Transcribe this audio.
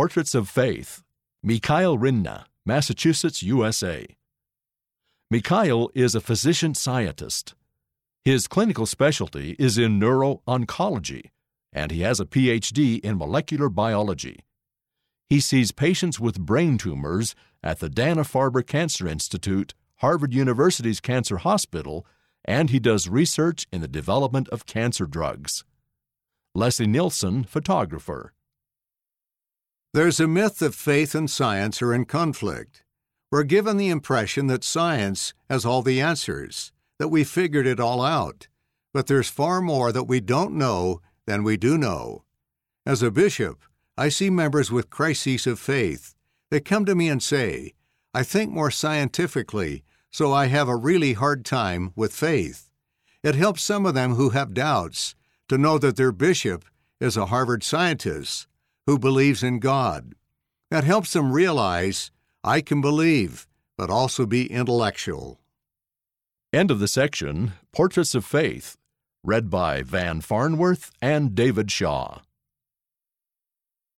Portraits of Faith, Mikhail Rinne, Massachusetts, USA. Mikhail is a physician scientist. His clinical specialty is in neuro oncology, and he has a PhD in molecular biology. He sees patients with brain tumors at the Dana Farber Cancer Institute, Harvard University's Cancer Hospital, and he does research in the development of cancer drugs. Leslie Nilsson, photographer. There's a myth that faith and science are in conflict. We're given the impression that science has all the answers, that we figured it all out. But there's far more that we don't know than we do know. As a bishop, I see members with crises of faith. They come to me and say, I think more scientifically, so I have a really hard time with faith. It helps some of them who have doubts to know that their bishop is a Harvard scientist who believes in God. That helps them realize I can believe, but also be intellectual. End of the section Portraits of Faith, read by Van Farnworth and David Shaw.